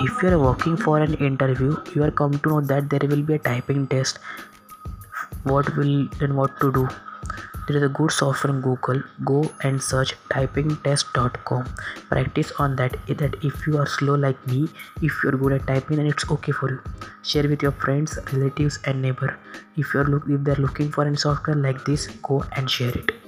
if you are working for an interview you are come to know that there will be a typing test. What will then what to do? There is a good software in google. Go and search typingtest.com practice on that that if you are slow like me if you're good at typing then it's okay for you. Share with your friends relatives and neighbor. If you're look if they're looking for any software like this go and share it.